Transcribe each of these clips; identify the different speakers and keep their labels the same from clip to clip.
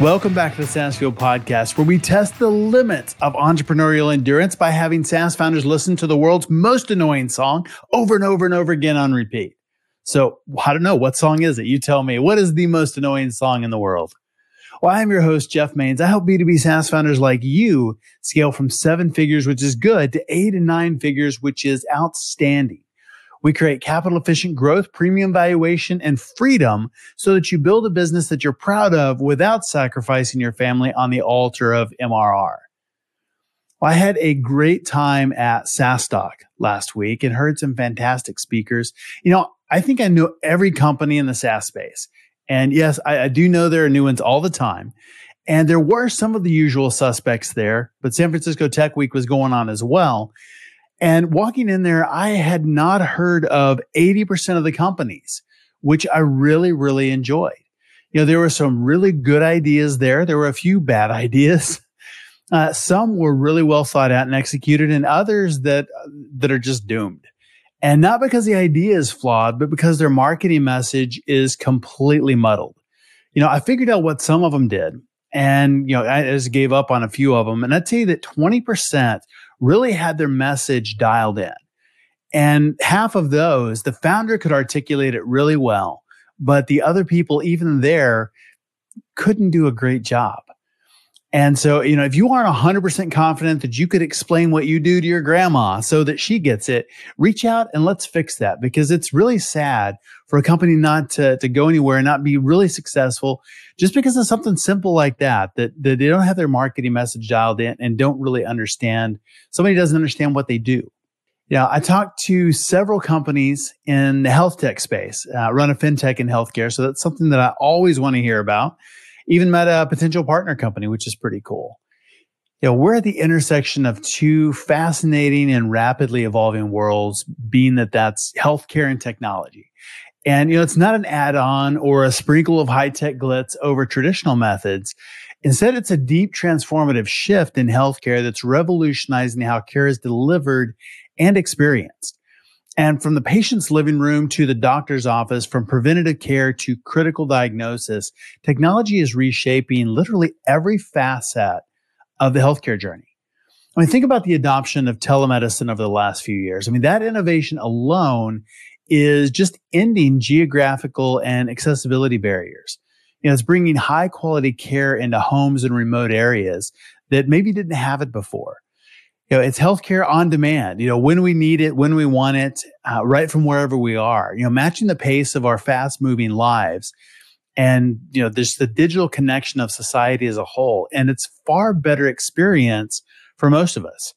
Speaker 1: Welcome back to the SaaS Fuel podcast, where we test the limits of entrepreneurial endurance by having SaaS founders listen to the world's most annoying song over and over and over again on repeat. So, I don't know. What song is it? You tell me. What is the most annoying song in the world? Well, I'm your host, Jeff Mains. I help B2B SaaS founders like you scale from seven figures, which is good, to eight and nine figures, which is outstanding. We create capital efficient growth, premium valuation, and freedom so that you build a business that you're proud of without sacrificing your family on the altar of MRR. Well, I had a great time at SaaStock last week and heard some fantastic speakers. You know, I think I know every company in the SaaS space. And yes, I, I do know there are new ones all the time. And there were some of the usual suspects there, but San Francisco Tech Week was going on as well. And walking in there, I had not heard of 80% of the companies, which I really, really enjoyed. You know, there were some really good ideas there. There were a few bad ideas. Uh, some were really well thought out and executed, and others that that are just doomed. And not because the idea is flawed, but because their marketing message is completely muddled. You know, I figured out what some of them did, and you know, I just gave up on a few of them. And I'd say that 20% really had their message dialed in. And half of those, the founder could articulate it really well, but the other people, even there, couldn't do a great job. And so, you know, if you aren't 100% confident that you could explain what you do to your grandma so that she gets it, reach out and let's fix that because it's really sad for a company not to, to go anywhere and not be really successful just because of something simple like that, that, that they don't have their marketing message dialed in and don't really understand. Somebody doesn't understand what they do. Yeah, I talked to several companies in the health tech space, uh, run a fintech in healthcare. So that's something that I always want to hear about even met a potential partner company, which is pretty cool. You know, we're at the intersection of two fascinating and rapidly evolving worlds, being that that's healthcare and technology. And, you know, it's not an add on or a sprinkle of high tech glitz over traditional methods. Instead, it's a deep transformative shift in healthcare that's revolutionizing how care is delivered and experienced. And from the patient's living room to the doctor's office, from preventative care to critical diagnosis, technology is reshaping literally every facet of the healthcare journey. I mean, think about the adoption of telemedicine over the last few years. I mean, that innovation alone is just ending geographical and accessibility barriers. You know, it's bringing high quality care into homes and remote areas that maybe didn't have it before you know, it's healthcare on demand, you know, when we need it, when we want it, uh, right from wherever we are, you know, matching the pace of our fast moving lives. And, you know, there's the digital connection of society as a whole. And it's far better experience for most of us.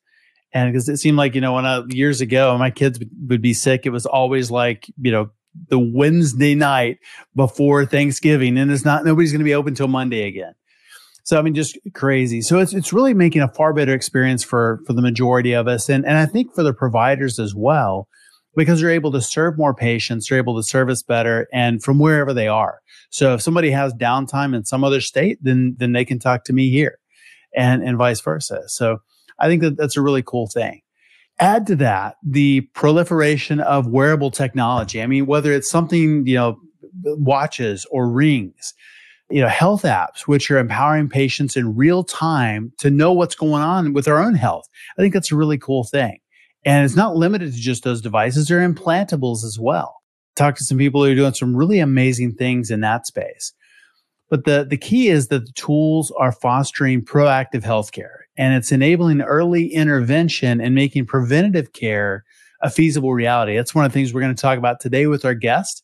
Speaker 1: And because it seemed like, you know, when I, years ago, my kids would be sick, it was always like, you know, the Wednesday night before Thanksgiving. And it's not, nobody's going to be open till Monday again. So I mean, just crazy. So it's it's really making a far better experience for for the majority of us, and and I think for the providers as well, because they're able to serve more patients, they're able to service better, and from wherever they are. So if somebody has downtime in some other state, then then they can talk to me here, and and vice versa. So I think that that's a really cool thing. Add to that the proliferation of wearable technology. I mean, whether it's something you know, watches or rings you know, health apps, which are empowering patients in real time to know what's going on with their own health. I think that's a really cool thing. And it's not limited to just those devices. They're implantables as well. Talk to some people who are doing some really amazing things in that space. But the, the key is that the tools are fostering proactive healthcare and it's enabling early intervention and making preventative care a feasible reality. That's one of the things we're going to talk about today with our guest.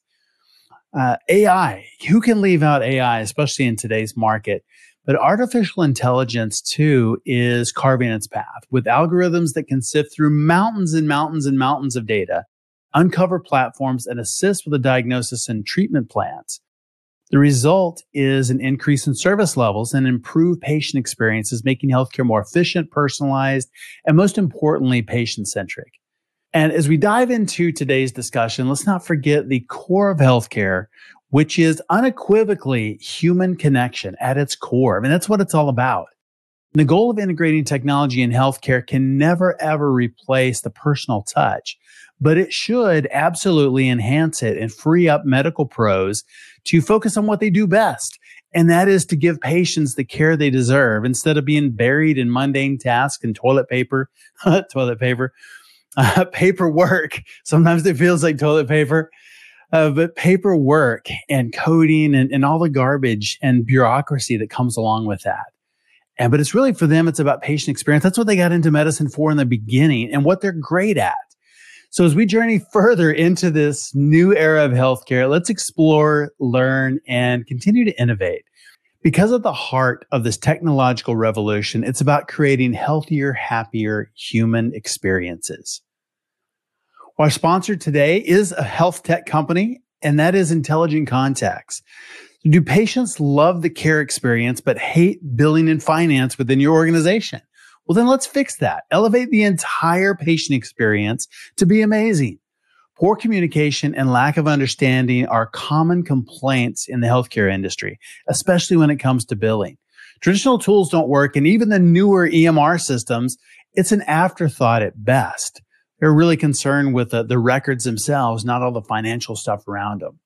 Speaker 1: Uh, AI, who can leave out AI, especially in today's market? But artificial intelligence, too, is carving its path with algorithms that can sift through mountains and mountains and mountains of data, uncover platforms, and assist with the diagnosis and treatment plans. The result is an increase in service levels and improved patient experiences, making healthcare more efficient, personalized, and most importantly, patient centric. And as we dive into today's discussion, let's not forget the core of healthcare, which is unequivocally human connection at its core. I mean, that's what it's all about. The goal of integrating technology in healthcare can never ever replace the personal touch, but it should absolutely enhance it and free up medical pros to focus on what they do best. And that is to give patients the care they deserve instead of being buried in mundane tasks and toilet paper, toilet paper, uh, paperwork. Sometimes it feels like toilet paper. Uh, but paperwork and coding and, and all the garbage and bureaucracy that comes along with that. And, but it's really for them, it's about patient experience. That's what they got into medicine for in the beginning and what they're great at. So as we journey further into this new era of healthcare, let's explore, learn, and continue to innovate. Because at the heart of this technological revolution, it's about creating healthier, happier human experiences. Our sponsor today is a health tech company, and that is Intelligent Contacts. Do patients love the care experience but hate billing and finance within your organization? Well, then let's fix that. Elevate the entire patient experience to be amazing. Poor communication and lack of understanding are common complaints in the healthcare industry, especially when it comes to billing. Traditional tools don't work, and even the newer EMR systems, it's an afterthought at best. They're really concerned with the, the records themselves, not all the financial stuff around them.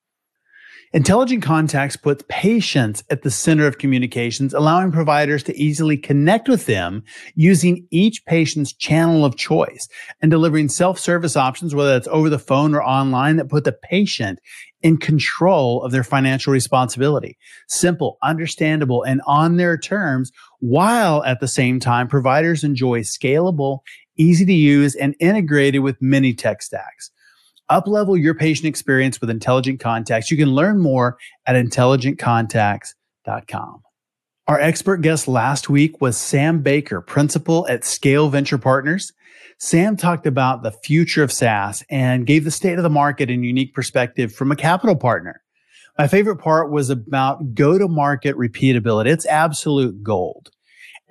Speaker 1: Intelligent Contacts puts patients at the center of communications, allowing providers to easily connect with them using each patient's channel of choice and delivering self-service options, whether that's over the phone or online, that put the patient in control of their financial responsibility. Simple, understandable, and on their terms, while at the same time, providers enjoy scalable, easy to use, and integrated with many tech stacks. Uplevel your patient experience with Intelligent Contacts. You can learn more at intelligentcontacts.com. Our expert guest last week was Sam Baker, principal at Scale Venture Partners. Sam talked about the future of SaaS and gave the state of the market and unique perspective from a capital partner. My favorite part was about go to market repeatability. It's absolute gold.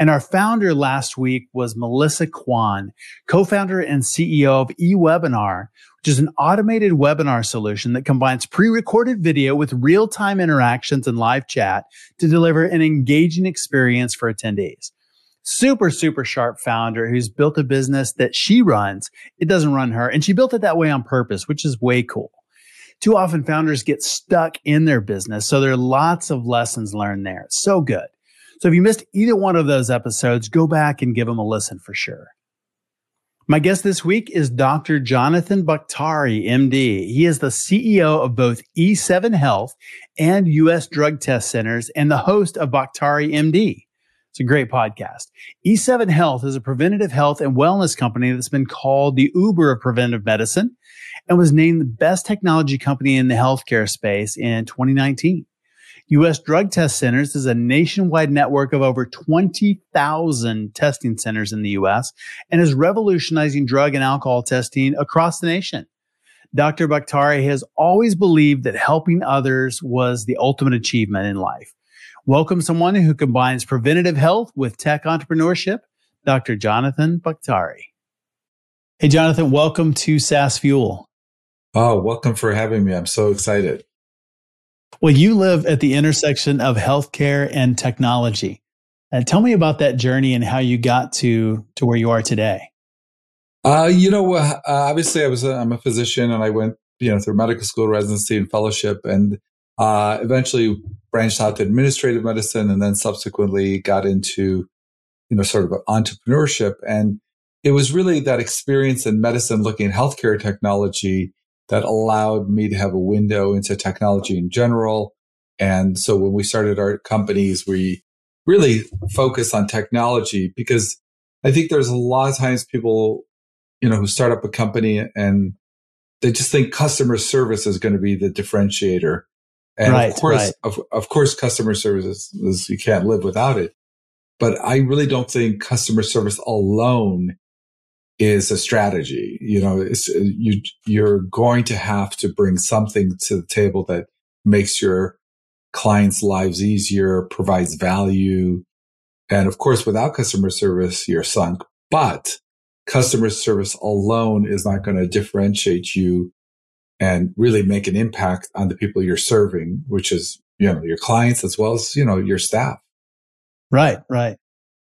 Speaker 1: And our founder last week was Melissa Kwan, co-founder and CEO of eWebinar, which is an automated webinar solution that combines pre-recorded video with real-time interactions and live chat to deliver an engaging experience for attendees. Super, super sharp founder who's built a business that she runs. It doesn't run her. And she built it that way on purpose, which is way cool. Too often founders get stuck in their business. So there are lots of lessons learned there. So good. So if you missed either one of those episodes, go back and give them a listen for sure. My guest this week is Dr. Jonathan Baktari, MD. He is the CEO of both E7 Health and US Drug Test Centers and the host of Baktari MD. It's a great podcast. E7 Health is a preventative health and wellness company that's been called the Uber of preventive medicine and was named the best technology company in the healthcare space in 2019. U.S. Drug Test Centers is a nationwide network of over 20,000 testing centers in the U.S. and is revolutionizing drug and alcohol testing across the nation. Dr. Baktari has always believed that helping others was the ultimate achievement in life. Welcome someone who combines preventative health with tech entrepreneurship, Dr. Jonathan Baktari. Hey, Jonathan, welcome to SaaS Fuel.
Speaker 2: Oh, welcome for having me. I'm so excited.
Speaker 1: Well, you live at the intersection of healthcare and technology. And tell me about that journey and how you got to to where you are today.
Speaker 2: Uh, you know, uh, obviously, I was a, I'm a physician, and I went you know through medical school residency and fellowship, and uh, eventually branched out to administrative medicine, and then subsequently got into you know sort of entrepreneurship. And it was really that experience in medicine, looking at healthcare technology, that allowed me to have a window into technology in general. And so when we started our companies, we really focus on technology because I think there's a lot of times people, you know, who start up a company and they just think customer service is going to be the differentiator. And right, of course, right. of, of course, customer service is, you can't live without it. But I really don't think customer service alone is a strategy. You know, uh, you, you're going to have to bring something to the table that makes your clients' lives easier, provides value. And of course, without customer service, you're sunk. But customer service alone is not going to differentiate you and really make an impact on the people you're serving, which is, you know, your clients as well as, you know, your staff.
Speaker 1: Right, right.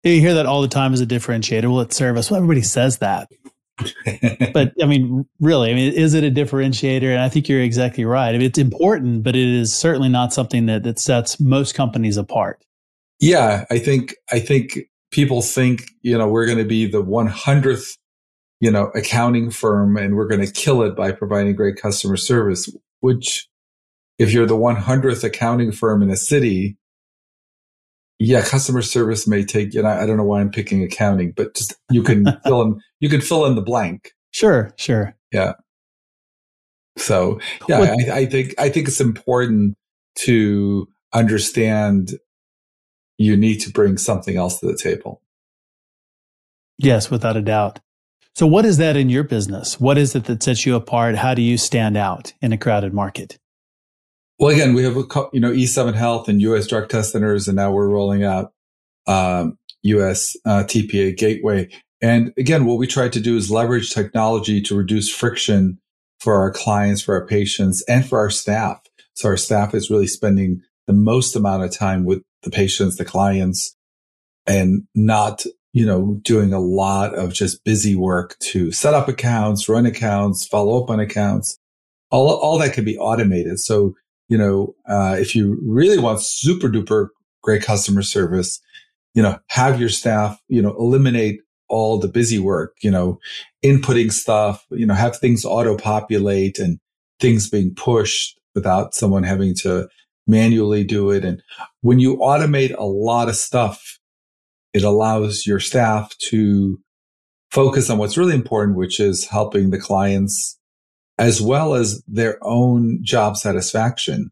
Speaker 1: You hear that all the time as a differentiator. Well, it's service. Well, everybody says that. but I mean, really, I mean, is it a differentiator? And I think you're exactly right. I mean, it's important, but it is certainly not something that, that sets most companies apart.
Speaker 2: Yeah, I think I think people think you know we're going to be the 100th you know accounting firm and we're going to kill it by providing great customer service. Which, if you're the 100th accounting firm in a city, yeah, customer service may take, you know, I don't know why I'm picking accounting, but just you can fill in, you can fill in the blank.
Speaker 1: Sure, sure.
Speaker 2: Yeah. So yeah, I, I think, I think it's important to understand you need to bring something else to the table.
Speaker 1: Yes, without a doubt. So what is that in your business? What is it that sets you apart? How do you stand out in a crowded market?
Speaker 2: Well, again, we have you know E7 Health and U.S. Drug Test Centers, and now we're rolling out um, U.S. Uh, TPA Gateway. And again, what we try to do is leverage technology to reduce friction for our clients, for our patients, and for our staff. So our staff is really spending the most amount of time with the patients, the clients, and not you know doing a lot of just busy work to set up accounts, run accounts, follow up on accounts. All all that can be automated. So you know, uh, if you really want super duper great customer service, you know, have your staff, you know, eliminate all the busy work, you know, inputting stuff, you know, have things auto populate and things being pushed without someone having to manually do it. And when you automate a lot of stuff, it allows your staff to focus on what's really important, which is helping the clients as well as their own job satisfaction.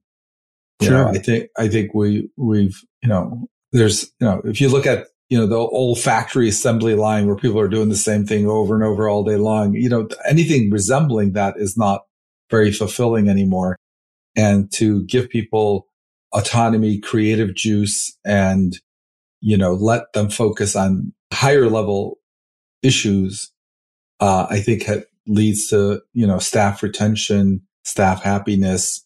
Speaker 2: You sure. know, I think I think we we've you know there's you know if you look at you know the old factory assembly line where people are doing the same thing over and over all day long, you know anything resembling that is not very fulfilling anymore. And to give people autonomy, creative juice, and you know let them focus on higher level issues, uh, I think leads to, you know, staff retention, staff happiness,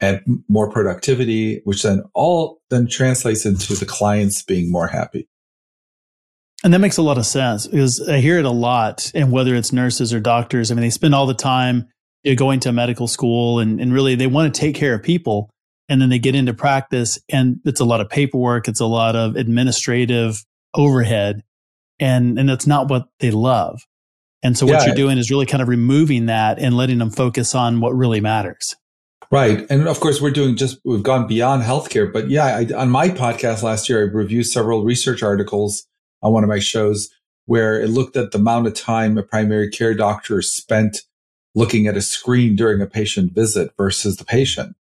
Speaker 2: and more productivity, which then all then translates into the clients being more happy.
Speaker 1: And that makes a lot of sense because I hear it a lot. And whether it's nurses or doctors, I mean, they spend all the time you know, going to medical school and, and really they want to take care of people. And then they get into practice and it's a lot of paperwork. It's a lot of administrative overhead. And, and that's not what they love. And so what yeah. you're doing is really kind of removing that and letting them focus on what really matters.
Speaker 2: Right. And of course, we're doing just, we've gone beyond healthcare. But yeah, I, on my podcast last year, I reviewed several research articles on one of my shows where it looked at the amount of time a primary care doctor spent looking at a screen during a patient visit versus the patient.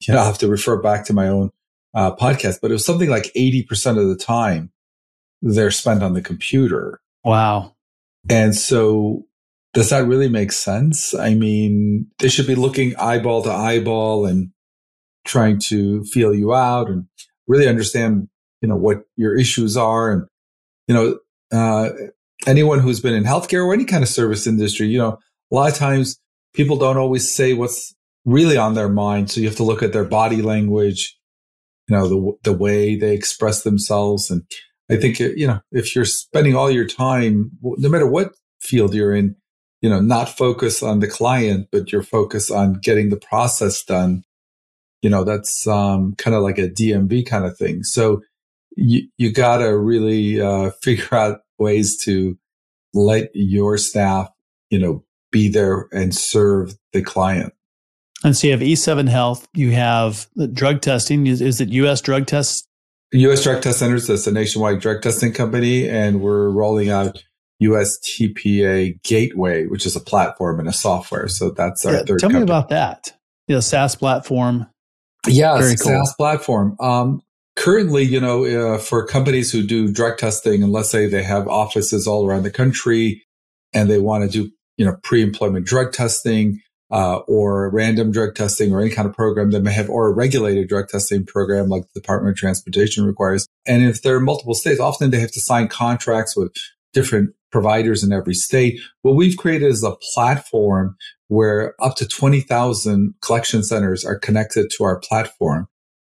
Speaker 2: You know, I have to refer back to my own uh, podcast, but it was something like 80% of the time they're spent on the computer.
Speaker 1: Wow.
Speaker 2: And so does that really make sense? I mean, they should be looking eyeball to eyeball and trying to feel you out and really understand, you know, what your issues are. And, you know, uh, anyone who's been in healthcare or any kind of service industry, you know, a lot of times people don't always say what's really on their mind. So you have to look at their body language, you know, the, the way they express themselves and I think, you know, if you're spending all your time, no matter what field you're in, you know, not focus on the client, but you're focused on getting the process done, you know, that's um, kind of like a DMV kind of thing. So you, you got to really uh, figure out ways to let your staff, you know, be there and serve the client.
Speaker 1: And so you have E7 Health, you have drug testing. Is, is it US drug tests
Speaker 2: U.S. Drug Test Centers, that's a nationwide drug testing company, and we're rolling out US TPA Gateway, which is a platform and a software. So that's our yeah, third.
Speaker 1: Tell
Speaker 2: company.
Speaker 1: me about that. Yeah, SaaS platform.
Speaker 2: Yeah, Very cool. SaaS platform. Um, currently, you know, uh, for companies who do drug testing, and let's say they have offices all around the country, and they want to do, you know, pre-employment drug testing, uh, or random drug testing or any kind of program that may have, or a regulated drug testing program like the Department of Transportation requires. And if there are multiple states, often they have to sign contracts with different providers in every state. What we've created is a platform where up to 20,000 collection centers are connected to our platform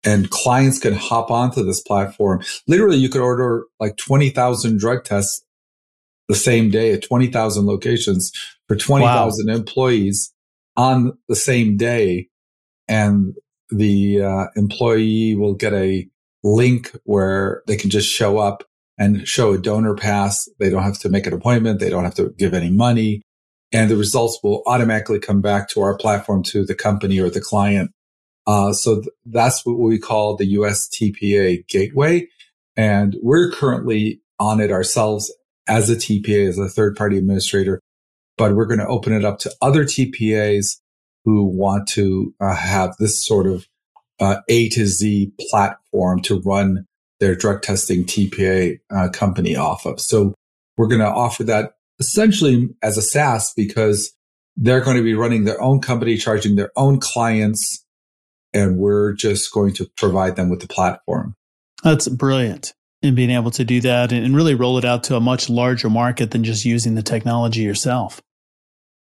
Speaker 2: and clients can hop onto this platform. Literally, you could order like 20,000 drug tests the same day at 20,000 locations for 20,000 wow. employees on the same day. And the uh, employee will get a link where they can just show up and show a donor pass. They don't have to make an appointment. They don't have to give any money. And the results will automatically come back to our platform to the company or the client. Uh, so th- that's what we call the US TPA gateway. And we're currently on it ourselves as a TPA, as a third party administrator, but we're going to open it up to other TPAs who want to uh, have this sort of uh, A to Z platform to run their drug testing TPA uh, company off of. So we're going to offer that essentially as a SaaS because they're going to be running their own company, charging their own clients, and we're just going to provide them with the platform.
Speaker 1: That's brilliant in being able to do that and really roll it out to a much larger market than just using the technology yourself.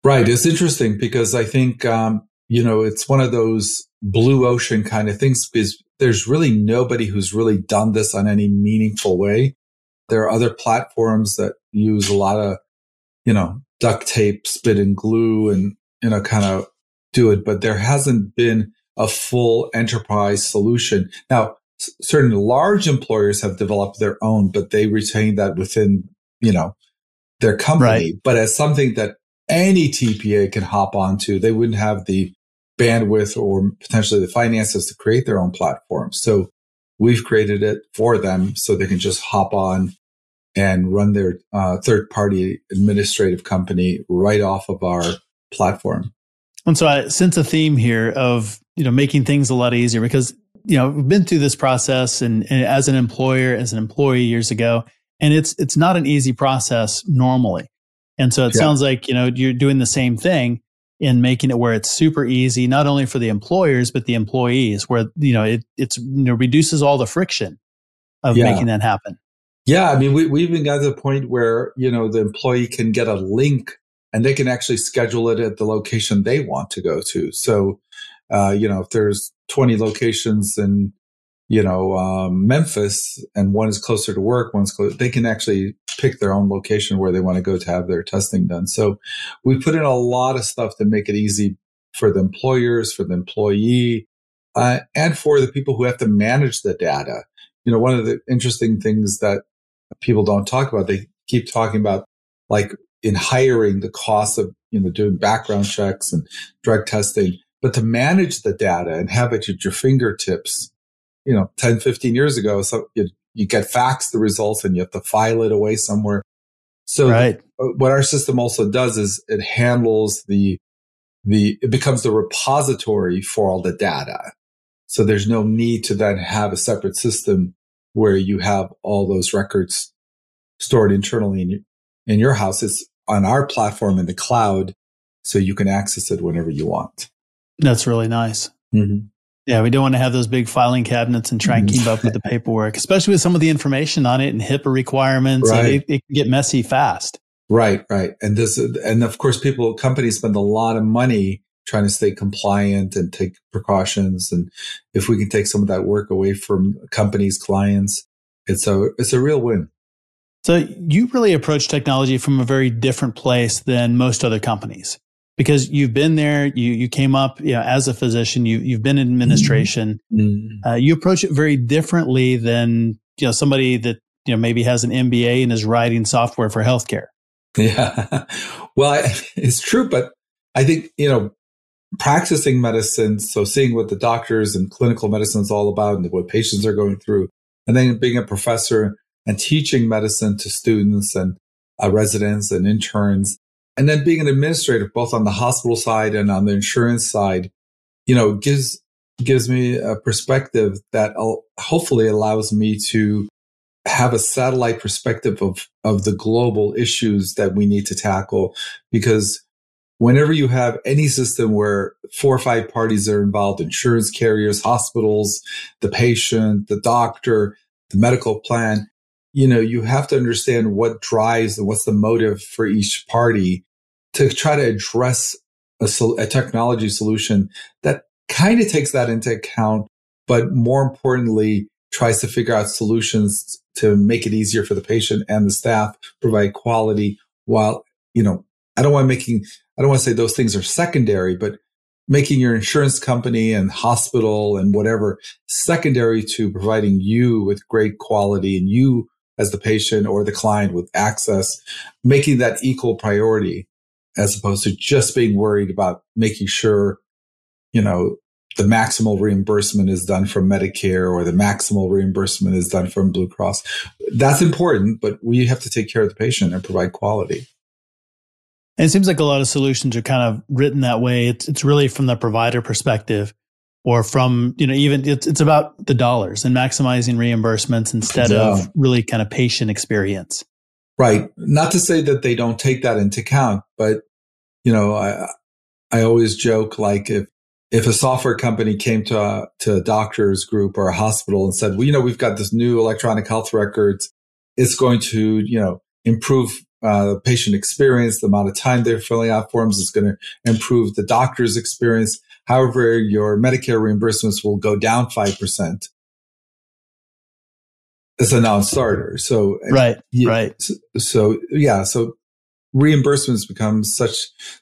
Speaker 2: Right. It's interesting because I think, um, you know, it's one of those blue ocean kind of things because there's really nobody who's really done this on any meaningful way. There are other platforms that use a lot of, you know, duct tape, spit and glue and, you know, kind of do it, but there hasn't been a full enterprise solution. Now, certain large employers have developed their own, but they retain that within, you know, their company. Right. But as something that any TPA can hop onto, they wouldn't have the bandwidth or potentially the finances to create their own platform. So we've created it for them so they can just hop on and run their uh, third party administrative company right off of our platform.
Speaker 1: And so I sense a theme here of, you know, making things a lot easier because, you know, we've been through this process and, and as an employer, as an employee years ago, and it's, it's not an easy process normally. And so it yeah. sounds like, you know, you're doing the same thing in making it where it's super easy, not only for the employers, but the employees, where, you know, it it's, you know, reduces all the friction of yeah. making that happen.
Speaker 2: Yeah. I mean, we, we even got to the point where, you know, the employee can get a link and they can actually schedule it at the location they want to go to. So, uh, you know, if there's 20 locations in you know, um, Memphis and one is closer to work, one's close, they can actually pick their own location where they want to go to have their testing done. So we put in a lot of stuff to make it easy for the employers, for the employee, uh, and for the people who have to manage the data. You know, one of the interesting things that people don't talk about, they keep talking about like in hiring the cost of, you know, doing background checks and drug testing, but to manage the data and have it at your fingertips you know, 10, 15 years ago. So you, you get fax the results and you have to file it away somewhere. So right. the, what our system also does is it handles the, the, it becomes the repository for all the data. So there's no need to then have a separate system where you have all those records stored internally in your, in your house. It's on our platform in the cloud. So you can access it whenever you want.
Speaker 1: That's really nice. Mm-hmm. Yeah, we don't want to have those big filing cabinets and try and keep up with the paperwork, especially with some of the information on it and HIPAA requirements. Right. It, it, can get messy fast.
Speaker 2: Right, right. And this, and of course, people, companies spend a lot of money trying to stay compliant and take precautions. And if we can take some of that work away from companies, clients, it's a, it's a real win.
Speaker 1: So you really approach technology from a very different place than most other companies because you've been there, you you came up you know, as a physician, you you've been in administration. Mm-hmm. Uh, you approach it very differently than you know somebody that you know maybe has an MBA and is writing software for healthcare.
Speaker 2: Yeah, well, it's true, but I think you know practicing medicine, so seeing what the doctors and clinical medicine is all about and what patients are going through, and then being a professor and teaching medicine to students and uh, residents and interns and then being an administrator, both on the hospital side and on the insurance side, you know, gives, gives me a perspective that hopefully allows me to have a satellite perspective of, of the global issues that we need to tackle. Because whenever you have any system where four or five parties are involved, insurance carriers, hospitals, the patient, the doctor, the medical plan, you know, you have to understand what drives and what's the motive for each party to try to address a, a technology solution that kind of takes that into account, but more importantly, tries to figure out solutions to make it easier for the patient and the staff, provide quality while, you know, I don't want making, I don't want to say those things are secondary, but making your insurance company and hospital and whatever secondary to providing you with great quality and you as the patient or the client with access, making that equal priority as opposed to just being worried about making sure, you know, the maximal reimbursement is done from Medicare or the maximal reimbursement is done from Blue Cross. That's important, but we have to take care of the patient and provide quality.
Speaker 1: And it seems like a lot of solutions are kind of written that way. It's it's really from the provider perspective or from, you know, even it's it's about the dollars and maximizing reimbursements instead yeah. of really kind of patient experience.
Speaker 2: Right. Not to say that they don't take that into account, but you know, I I always joke like if if a software company came to a, to a doctor's group or a hospital and said, well, you know, we've got this new electronic health records, it's going to, you know, improve uh, patient experience, the amount of time they're filling out forms is going to improve the doctor's experience. However, your Medicare reimbursements will go down 5%. It's a non-starter. So,
Speaker 1: right, yeah, right.
Speaker 2: So, so, yeah, so reimbursements become such,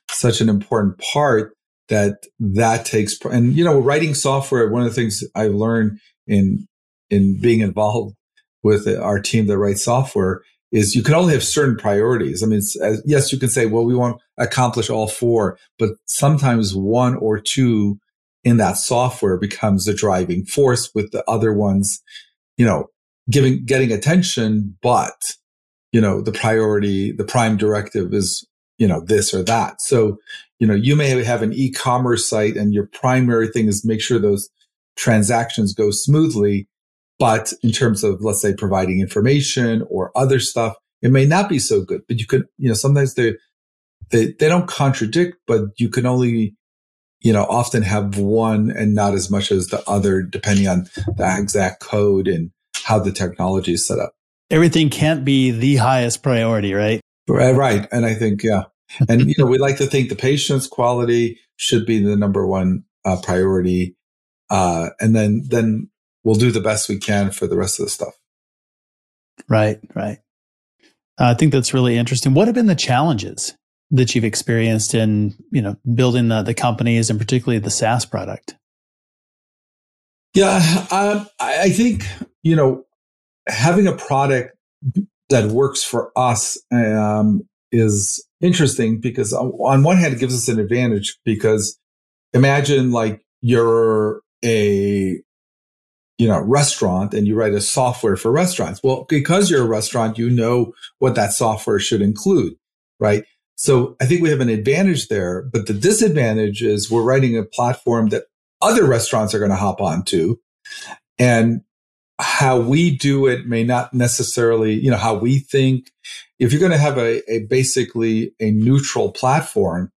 Speaker 2: such an important part that that takes, and you know, writing software, one of the things I learned in, in being involved with our team that writes software is you can only have certain priorities. I mean, as, yes, you can say, well, we want to accomplish all four, but sometimes one or two in that software becomes the driving force with the other ones, you know, giving, getting attention, but, you know, the priority, the prime directive is, you know, this or that. So, you know, you may have an e-commerce site and your primary thing is make sure those transactions go smoothly but in terms of, let's say, providing information or other stuff, it may not be so good, but you could, you know, sometimes they, they, they don't contradict, but you can only, you know, often have one and not as much as the other, depending on the exact code and how the technology is set up.
Speaker 1: Everything can't be the highest priority, right?
Speaker 2: Right. And I think, yeah. And, you know, we like to think the patient's quality should be the number one uh, priority. Uh, and then, then we'll do the best we can for the rest of the stuff.
Speaker 1: Right, right. Uh, I think that's really interesting. What have been the challenges that you've experienced in, you know, building the, the companies and particularly the SaaS product?
Speaker 2: Yeah, um, I think, you know, having a product that works for us um, is interesting because on one hand, it gives us an advantage because imagine like you're a you know, restaurant and you write a software for restaurants. Well, because you're a restaurant, you know what that software should include, right? So I think we have an advantage there, but the disadvantage is we're writing a platform that other restaurants are going to hop onto and how we do it may not necessarily, you know, how we think. If you're going to have a, a basically a neutral platform,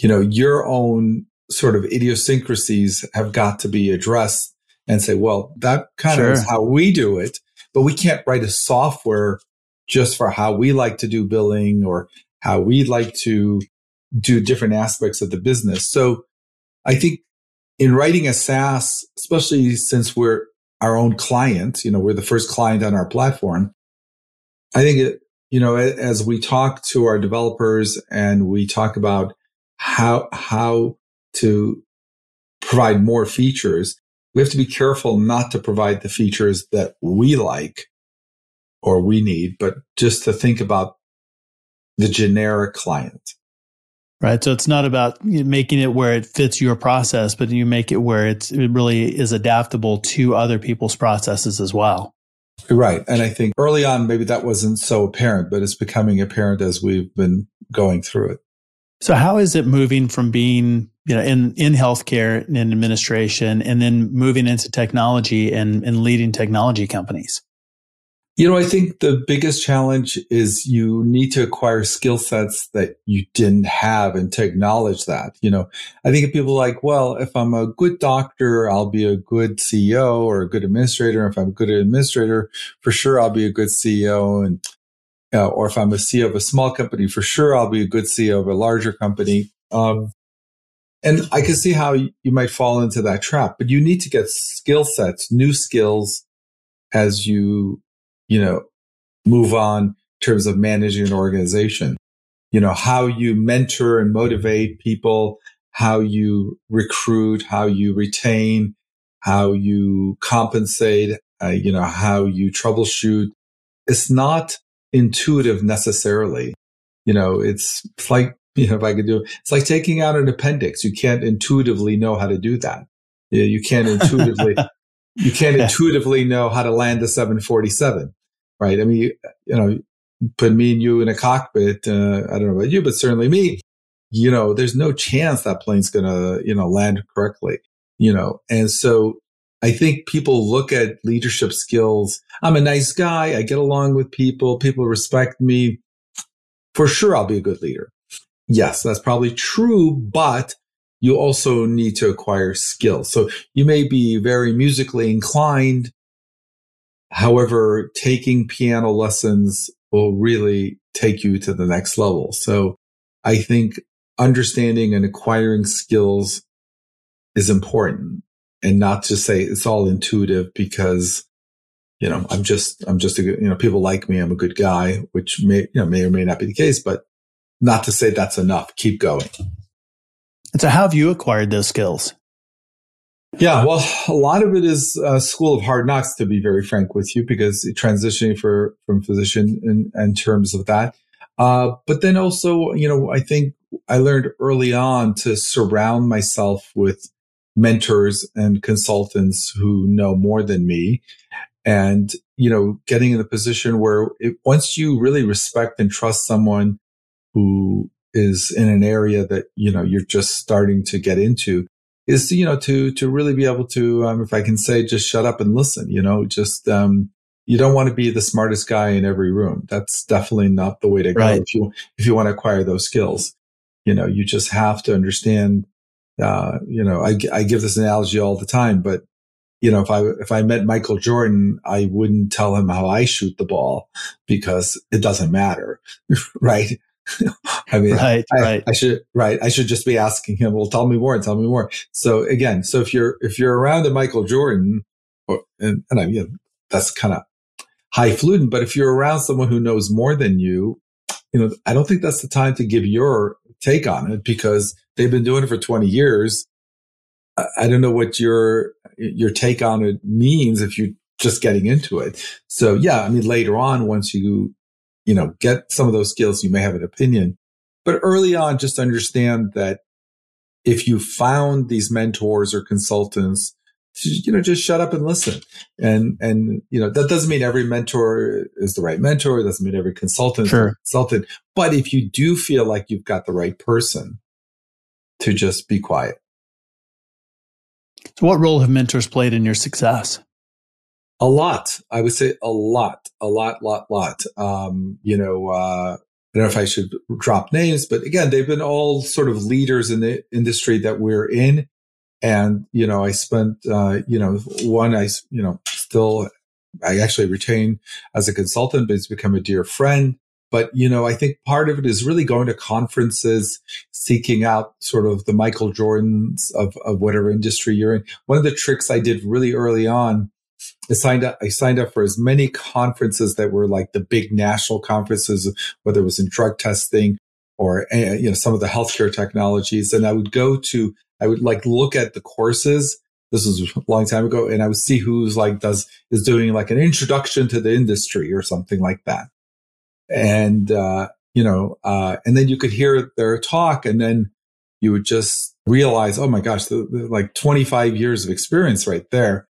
Speaker 2: you know, your own sort of idiosyncrasies have got to be addressed and say, well, that kind sure. of is how we do it, but we can't write a software just for how we like to do billing or how we like to do different aspects of the business. So I think in writing a SaaS, especially since we're our own client, you know, we're the first client on our platform. I think it, you know, as we talk to our developers and we talk about how, how to provide more features, we have to be careful not to provide the features that we like or we need, but just to think about the generic client.
Speaker 1: Right. So it's not about making it where it fits your process, but you make it where it's, it really is adaptable to other people's processes as well.
Speaker 2: Right. And I think early on, maybe that wasn't so apparent, but it's becoming apparent as we've been going through it.
Speaker 1: So how is it moving from being you know, in, in healthcare and in administration and then moving into technology and, and leading technology companies?
Speaker 2: You know, I think the biggest challenge is you need to acquire skill sets that you didn't have and to acknowledge that. You know, I think if people like, well, if I'm a good doctor, I'll be a good CEO or a good administrator. If I'm a good administrator, for sure, I'll be a good CEO. And, uh, or if I'm a CEO of a small company, for sure, I'll be a good CEO of a larger company. Um, and I can see how you might fall into that trap, but you need to get skill sets, new skills as you you know, move on in terms of managing an organization. You know, how you mentor and motivate people, how you recruit, how you retain, how you compensate, uh, you know, how you troubleshoot. It's not intuitive necessarily. You know, it's, like, you know, if I could do it, it's like taking out an appendix. You can't intuitively know how to do that. You, you can't intuitively, you can't intuitively know how to land a 747 right? I mean, you know, put me and you in a cockpit. Uh, I don't know about you, but certainly me. You know, there's no chance that plane's gonna, you know, land correctly. You know, and so I think people look at leadership skills. I'm a nice guy. I get along with people. People respect me. For sure, I'll be a good leader. Yes, that's probably true, but you also need to acquire skills. So you may be very musically inclined, However, taking piano lessons will really take you to the next level. So I think understanding and acquiring skills is important and not to say it's all intuitive because you know i'm just i'm just a good you know people like me i'm a good guy which may you know may or may not be the case but not to say that's enough. Keep going.
Speaker 1: And so how have you acquired those skills
Speaker 2: yeah, well, a lot of it is a school of hard knocks, to be very frank with you, because transitioning for from physician in, in terms of that. Uh, but then also, you know, I think I learned early on to surround myself with mentors and consultants who know more than me, and you know, getting in the position where it, once you really respect and trust someone who is in an area that you know you're just starting to get into is you know to to really be able to um, if i can say just shut up and listen you know just um, you don't want to be the smartest guy in every room. That's definitely not the way to go right. if you if you want to acquire those skills. You know you just have to understand uh, you know I, I give this analogy all the time but you know if i if i met michael jordan i wouldn't tell him how i shoot the ball because it doesn't matter right I mean, right, I, right. I should, right. I should just be asking him, well, tell me more, and tell me more. So again, so if you're, if you're around a Michael Jordan, or, and, and I mean, that's kind of highfalutin, but if you're around someone who knows more than you, you know, I don't think that's the time to give your take on it because they've been doing it for 20 years. I, I don't know what your, your take on it means if you're just getting into it. So yeah, I mean, later on, once you you know, get some of those skills, you may have an opinion. But early on, just understand that if you found these mentors or consultants, you know, just shut up and listen. And, and, you know, that doesn't mean every mentor is the right mentor. It doesn't mean every consultant sure. consultant. But if you do feel like you've got the right person to just be quiet.
Speaker 1: So what role have mentors played in your success?
Speaker 2: A lot. I would say a lot, a lot, lot, lot. Um, you know, uh, I don't know if I should drop names, but again, they've been all sort of leaders in the industry that we're in. And, you know, I spent, uh, you know, one, I, you know, still, I actually retain as a consultant, but it's become a dear friend. But, you know, I think part of it is really going to conferences, seeking out sort of the Michael Jordans of, of whatever industry you're in. One of the tricks I did really early on I signed up. I signed up for as many conferences that were like the big national conferences, whether it was in drug testing or eh, you know some of the healthcare technologies. And I would go to. I would like look at the courses. This was a long time ago, and I would see who's like does is doing like an introduction to the industry or something like that. And uh, you know, uh, and then you could hear their talk, and then you would just realize, oh my gosh, the, the, like 25 years of experience right there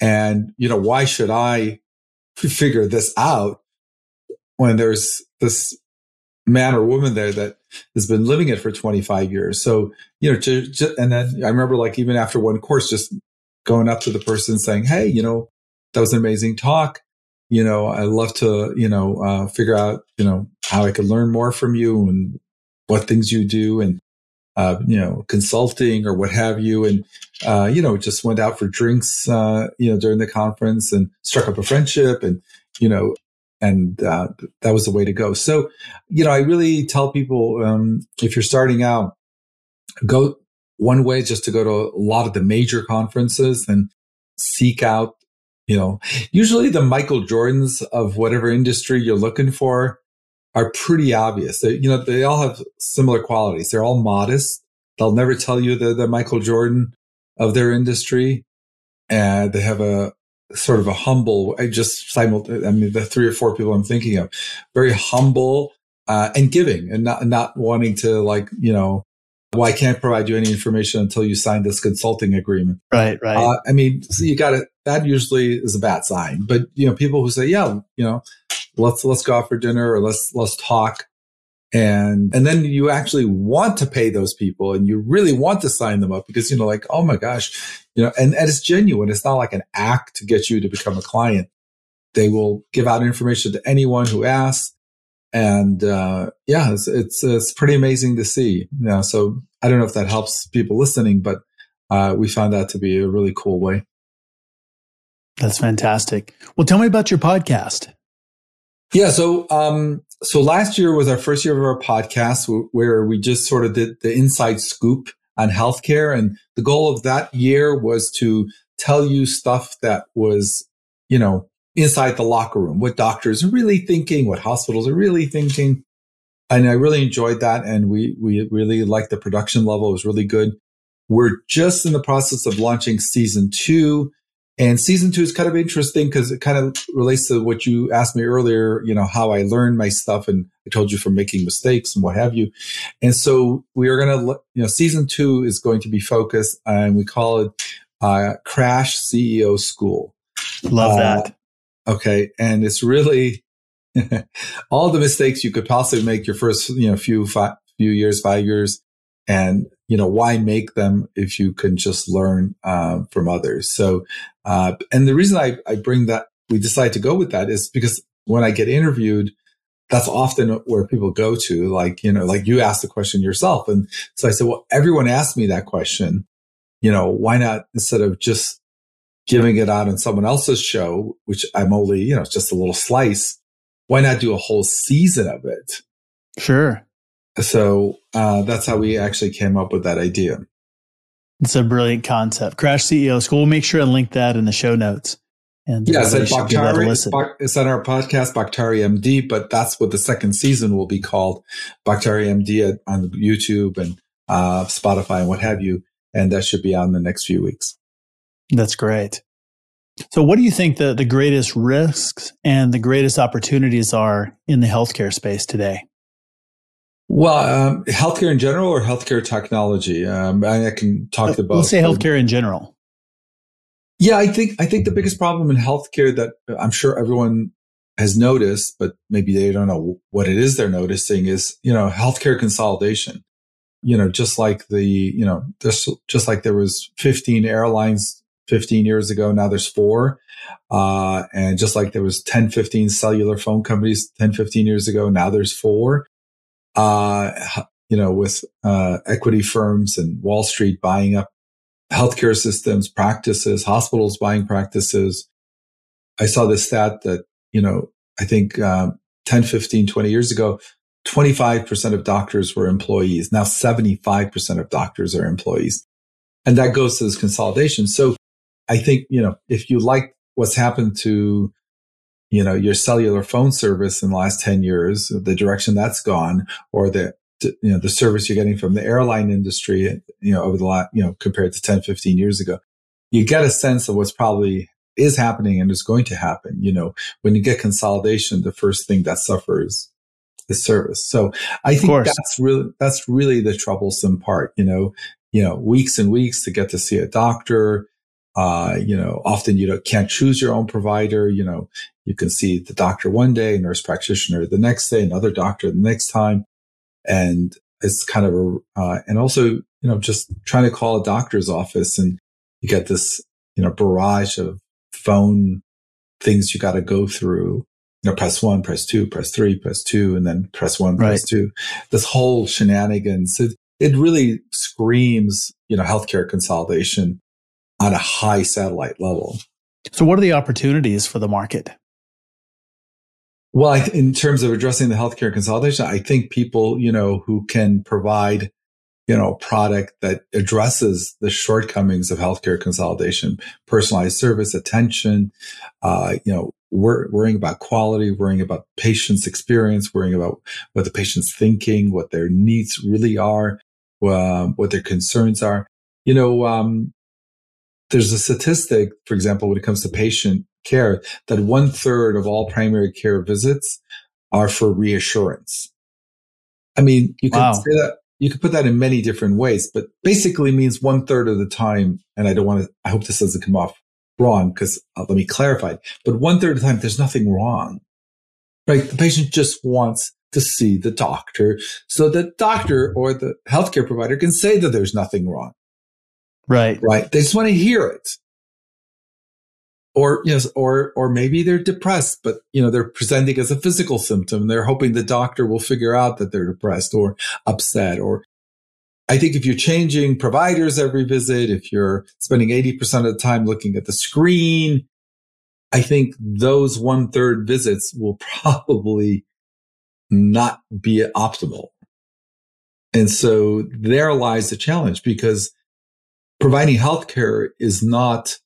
Speaker 2: and, you know, why should I figure this out when there's this man or woman there that has been living it for 25 years? So, you know, to, to, and then I remember like even after one course, just going up to the person saying, Hey, you know, that was an amazing talk. You know, I love to, you know, uh, figure out, you know, how I could learn more from you and what things you do and, uh, you know, consulting or what have you. And, uh, you know, just went out for drinks, uh, you know, during the conference and struck up a friendship and, you know, and uh, that was the way to go. So, you know, I really tell people um, if you're starting out, go one way just to go to a lot of the major conferences and seek out, you know, usually the Michael Jordans of whatever industry you're looking for are pretty obvious. They, you know, they all have similar qualities. They're all modest. They'll never tell you they're the Michael Jordan of their industry. And they have a, sort of a humble, I just simultaneously, I mean, the three or four people I'm thinking of, very humble uh, and giving and not, not wanting to like, you know, well, I can't provide you any information until you sign this consulting agreement.
Speaker 1: Right, right.
Speaker 2: Uh, I mean, so you got to, that usually is a bad sign. But, you know, people who say, yeah, you know, let's, let's go out for dinner or let's, let's talk and and then you actually want to pay those people and you really want to sign them up because you know like oh my gosh you know and, and it's genuine. It's not like an act to get you to become a client. They will give out information to anyone who asks. And uh, yeah it's, it's, it's pretty amazing to see. Yeah so i don't know if that helps people listening but uh, we found that to be a really cool way.
Speaker 1: That's fantastic. Well tell me about your podcast.
Speaker 2: Yeah so um so last year was our first year of our podcast where we just sort of did the inside scoop on healthcare. And the goal of that year was to tell you stuff that was, you know, inside the locker room, what doctors are really thinking, what hospitals are really thinking. And I really enjoyed that. And we, we really liked the production level. It was really good. We're just in the process of launching season two. And season two is kind of interesting because it kind of relates to what you asked me earlier, you know, how I learned my stuff. And I told you from making mistakes and what have you. And so we are going to, you know, season two is going to be focused and we call it uh, Crash CEO School.
Speaker 1: Love uh, that.
Speaker 2: Okay. And it's really all the mistakes you could possibly make your first, you know, few, five, few years, five years. And you know, why make them if you can just learn uh, from others? So, uh, and the reason I, I bring that, we decide to go with that is because when I get interviewed, that's often where people go to, like, you know, like you asked the question yourself. And so I said, well, everyone asked me that question. You know, why not instead of just giving it out on someone else's show, which I'm only, you know, just a little slice. Why not do a whole season of it?
Speaker 1: Sure.
Speaker 2: So uh, that's how we actually came up with that idea.
Speaker 1: It's a brilliant concept. Crash CEO School. We'll make sure and link that in the show notes.
Speaker 2: And yeah, it's, Baktari, it's on our podcast, Baktari MD, but that's what the second season will be called, Baktari MD on YouTube and uh, Spotify and what have you. And that should be out in the next few weeks.
Speaker 1: That's great. So, what do you think the, the greatest risks and the greatest opportunities are in the healthcare space today?
Speaker 2: Well, um, healthcare in general or healthcare technology? Um, I, I, can talk about.
Speaker 1: Let's say healthcare in general.
Speaker 2: Yeah, I think I think the biggest problem in healthcare that I'm sure everyone has noticed, but maybe they don't know what it is they're noticing is you know healthcare consolidation. You know, just like the you know just just like there was 15 airlines 15 years ago, now there's four. Uh, and just like there was 10, 15 cellular phone companies 10, 15 years ago, now there's four uh, you know, with uh, equity firms and Wall Street buying up healthcare systems, practices, hospitals buying practices. I saw this stat that, you know, I think uh, 10, 15, 20 years ago, 25% of doctors were employees. Now 75% of doctors are employees. And that goes to this consolidation. So I think, you know, if you like what's happened to you know, your cellular phone service in the last 10 years, the direction that's gone, or the, you know, the service you're getting from the airline industry, you know, over the last, you know, compared to 10, 15 years ago, you get a sense of what's probably is happening and is going to happen. You know, when you get consolidation, the first thing that suffers is service. So I think that's really, that's really the troublesome part, you know, you know, weeks and weeks to get to see a doctor, uh, you know, often you can't choose your own provider. You know, you can see the doctor one day, nurse practitioner the next day, another doctor the next time. And it's kind of a, uh, and also, you know, just trying to call a doctor's office and you get this, you know, barrage of phone things you got to go through. You know, press one, press two, press three, press two, and then press one, press two. This whole shenanigans. It, it really screams, you know, healthcare consolidation on a high satellite level.
Speaker 1: So, what are the opportunities for the market?
Speaker 2: Well, in terms of addressing the healthcare consolidation, I think people, you know, who can provide, you know, product that addresses the shortcomings of healthcare consolidation, personalized service, attention, uh, you know, worrying about quality, worrying about patient's experience, worrying about what the patient's thinking, what their needs really are, um, what their concerns are. You know, um, there's a statistic, for example, when it comes to patient care, that one third of all primary care visits are for reassurance. I mean, you can wow. say that you could put that in many different ways, but basically means one third of the time. And I don't want to, I hope this doesn't come off wrong because uh, let me clarify. But one third of the time, there's nothing wrong, right? The patient just wants to see the doctor so the doctor or the healthcare provider can say that there's nothing wrong.
Speaker 1: Right.
Speaker 2: Right. They just want to hear it. Or yes, or or maybe they're depressed, but you know they're presenting as a physical symptom. They're hoping the doctor will figure out that they're depressed or upset. Or I think if you're changing providers every visit, if you're spending eighty percent of the time looking at the screen, I think those one third visits will probably not be optimal. And so there lies the challenge because providing healthcare is not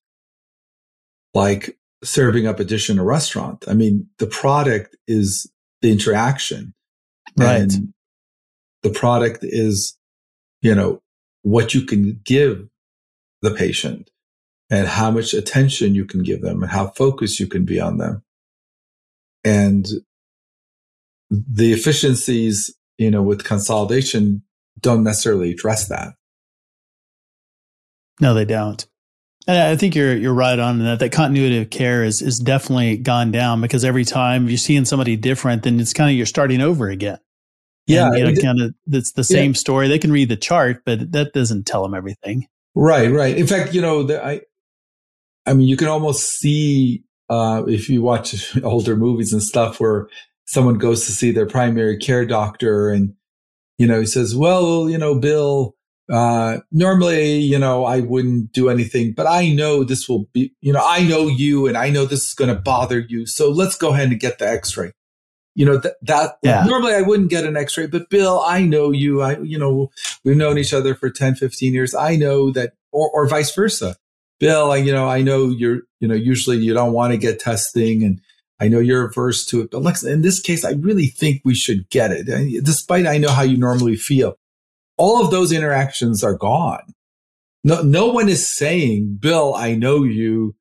Speaker 2: like serving up a dish in a restaurant. I mean, the product is the interaction.
Speaker 1: Right. And
Speaker 2: the product is, you know, what you can give the patient and how much attention you can give them and how focused you can be on them. And the efficiencies, you know, with consolidation don't necessarily address that.
Speaker 1: No, they don't. And I think you're you're right on that. That continuity of care is is definitely gone down because every time you're seeing somebody different, then it's kind of you're starting over again.
Speaker 2: Yeah,
Speaker 1: and, you know, kind of it's the same yeah. story. They can read the chart, but that doesn't tell them everything.
Speaker 2: Right, right. In fact, you know, the, I, I mean, you can almost see uh, if you watch older movies and stuff where someone goes to see their primary care doctor and, you know, he says, well, you know, Bill, uh, normally, you know, I wouldn't do anything, but I know this will be, you know, I know you and I know this is going to bother you. So let's go ahead and get the x-ray. You know, that, that yeah. normally I wouldn't get an x-ray, but Bill, I know you. I, you know, we've known each other for 10, 15 years. I know that, or, or vice versa. Bill, I, you know, I know you're, you know, usually you don't want to get testing and, I know you're averse to it, but Lex, in this case, I really think we should get it. Despite I know how you normally feel, all of those interactions are gone. No, no one is saying, Bill, I know you.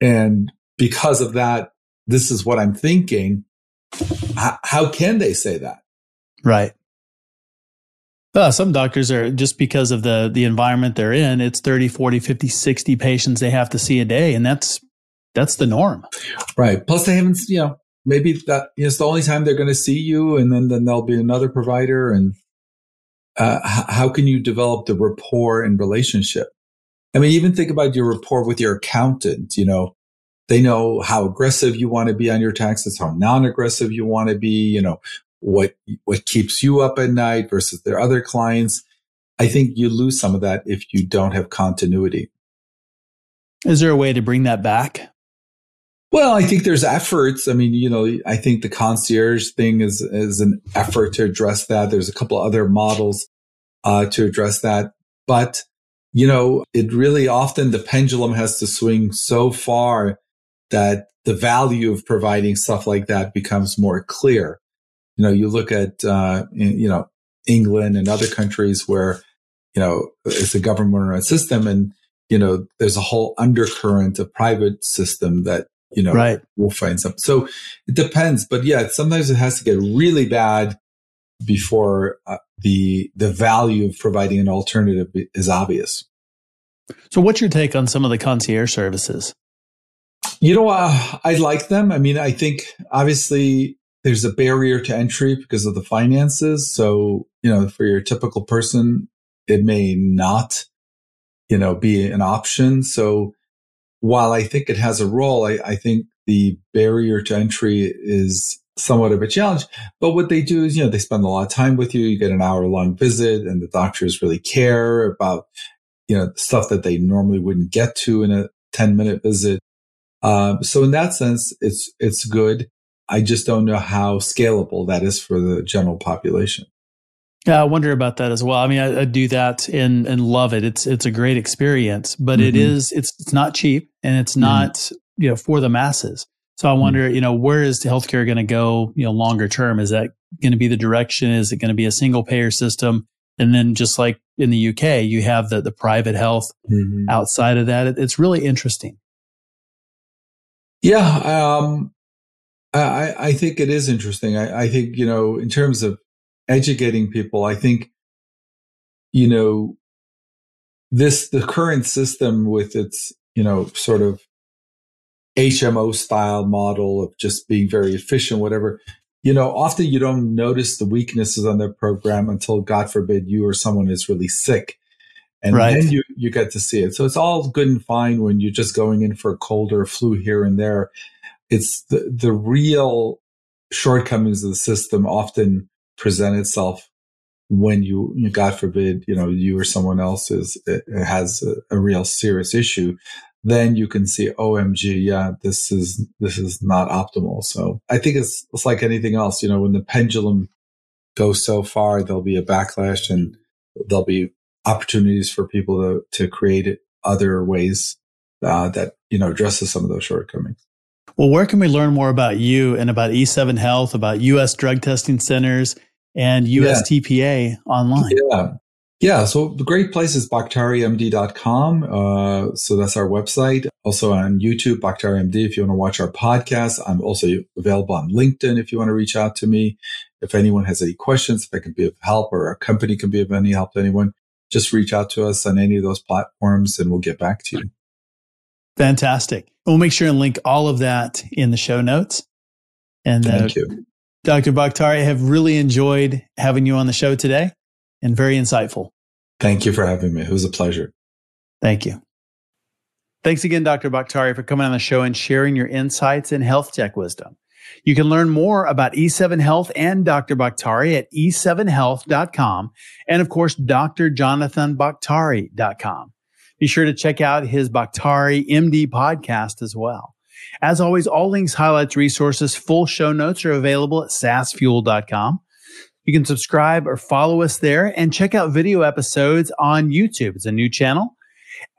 Speaker 2: And because of that, this is what I'm thinking. How, how can they say that?
Speaker 1: Right. Uh, some doctors are just because of the the environment they're in, it's 30, 40, 50, 60 patients they have to see a day. And that's that's the norm.
Speaker 2: Right. Plus, they haven't, you know, maybe that is the only time they're going to see you, and then then there'll be another provider. And uh, how can you develop the rapport and relationship? I mean, even think about your rapport with your accountant. You know, they know how aggressive you want to be on your taxes, how non-aggressive you want to be. You know, what what keeps you up at night versus their other clients. I think you lose some of that if you don't have continuity.
Speaker 1: Is there a way to bring that back?
Speaker 2: Well, I think there's efforts. I mean, you know, I think the concierge thing is is an effort to address that. There's a couple other models uh, to address that, but you know, it really often the pendulum has to swing so far that the value of providing stuff like that becomes more clear. You know, you look at uh, you know England and other countries where you know it's a government run system, and you know there's a whole undercurrent of private system that you know,
Speaker 1: right.
Speaker 2: we'll find something. So it depends, but yeah, sometimes it has to get really bad before uh, the the value of providing an alternative is obvious.
Speaker 1: So, what's your take on some of the concierge services?
Speaker 2: You know, uh, I like them. I mean, I think obviously there's a barrier to entry because of the finances. So, you know, for your typical person, it may not, you know, be an option. So, while I think it has a role, I, I think the barrier to entry is somewhat of a challenge. But what they do is, you know, they spend a lot of time with you. You get an hour long visit and the doctors really care about, you know, stuff that they normally wouldn't get to in a 10 minute visit. Um, so in that sense, it's, it's good. I just don't know how scalable that is for the general population.
Speaker 1: Yeah, I wonder about that as well. I mean, I, I do that and and love it. It's it's a great experience, but mm-hmm. it is it's it's not cheap and it's mm-hmm. not mm-hmm. you know for the masses. So I wonder, mm-hmm. you know, where is the healthcare going to go? You know, longer term, is that going to be the direction? Is it going to be a single payer system? And then just like in the UK, you have the the private health mm-hmm. outside of that. It, it's really interesting.
Speaker 2: Yeah, um, I I think it is interesting. I, I think you know, in terms of educating people. I think, you know, this, the current system with its, you know, sort of HMO style model of just being very efficient, whatever, you know, often you don't notice the weaknesses on their program until, God forbid, you or someone is really sick. And right. then you, you get to see it. So it's all good and fine when you're just going in for a cold or a flu here and there. It's the, the real shortcomings of the system often present itself when you, God forbid, you know, you or someone else is has a, a, real serious issue, then you can see, OMG, yeah, this is this is not optimal. So I think it's it's like anything else, you know, when the pendulum goes so far, there'll be a backlash and there'll be opportunities for people to to create other ways uh, that you know addresses some of those shortcomings.
Speaker 1: Well, where can we learn more about you and about E7 Health, about U.S. drug testing centers, and USTPA yeah. online?
Speaker 2: Yeah. Yeah. So the great place is baktarimd.com. Uh, so that's our website. Also on YouTube, BaktariMD, if you want to watch our podcast. I'm also available on LinkedIn if you want to reach out to me. If anyone has any questions, if I can be of help or a company can be of any help to anyone, just reach out to us on any of those platforms and we'll get back to you.
Speaker 1: Fantastic. We'll make sure and link all of that in the show notes.
Speaker 2: And thank uh, you.
Speaker 1: Dr. Baktari, I have really enjoyed having you on the show today and very insightful.
Speaker 2: Thank you for having me. It was a pleasure.
Speaker 1: Thank you. Thanks again, Dr. Baktari, for coming on the show and sharing your insights and health tech wisdom. You can learn more about E7 Health and Dr. Baktari at e7health.com and, of course, drjonathanbaktari.com. Be sure to check out his Baktari MD podcast as well. As always, all links, highlights, resources, full show notes are available at saasfuel.com. You can subscribe or follow us there and check out video episodes on YouTube. It's a new channel.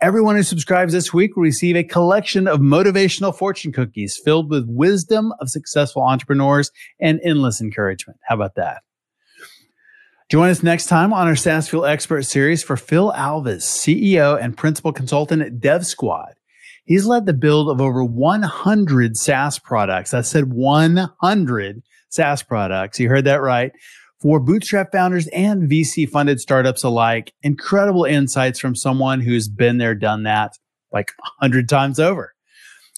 Speaker 1: Everyone who subscribes this week will receive a collection of motivational fortune cookies filled with wisdom of successful entrepreneurs and endless encouragement. How about that? Join us next time on our SaaS Fuel Expert Series for Phil Alves, CEO and Principal Consultant at DevSquad. He's led the build of over 100 SaaS products. I said 100 SaaS products. You heard that right. For bootstrap founders and VC funded startups alike, incredible insights from someone who's been there, done that like 100 times over.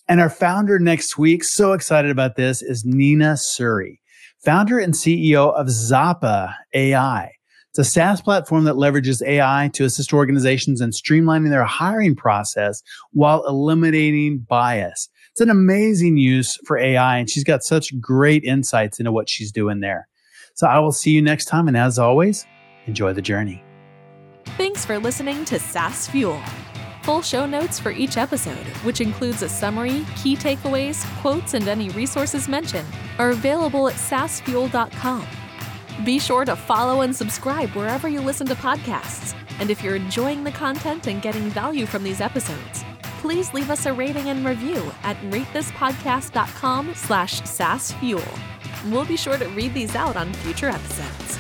Speaker 1: And our founder next week, so excited about this, is Nina Suri founder and CEO of Zappa AI. It's a SaaS platform that leverages AI to assist organizations in streamlining their hiring process while eliminating bias. It's an amazing use for AI, and she's got such great insights into what she's doing there. So I will see you next time. And as always, enjoy the journey.
Speaker 3: Thanks for listening to SaaS Fuel. Full show notes for each episode, which includes a summary, key takeaways, quotes, and any resources mentioned, are available at saasfuel.com. Be sure to follow and subscribe wherever you listen to podcasts. And if you're enjoying the content and getting value from these episodes, please leave us a rating and review at ratethispodcast.com slash saasfuel. We'll be sure to read these out on future episodes.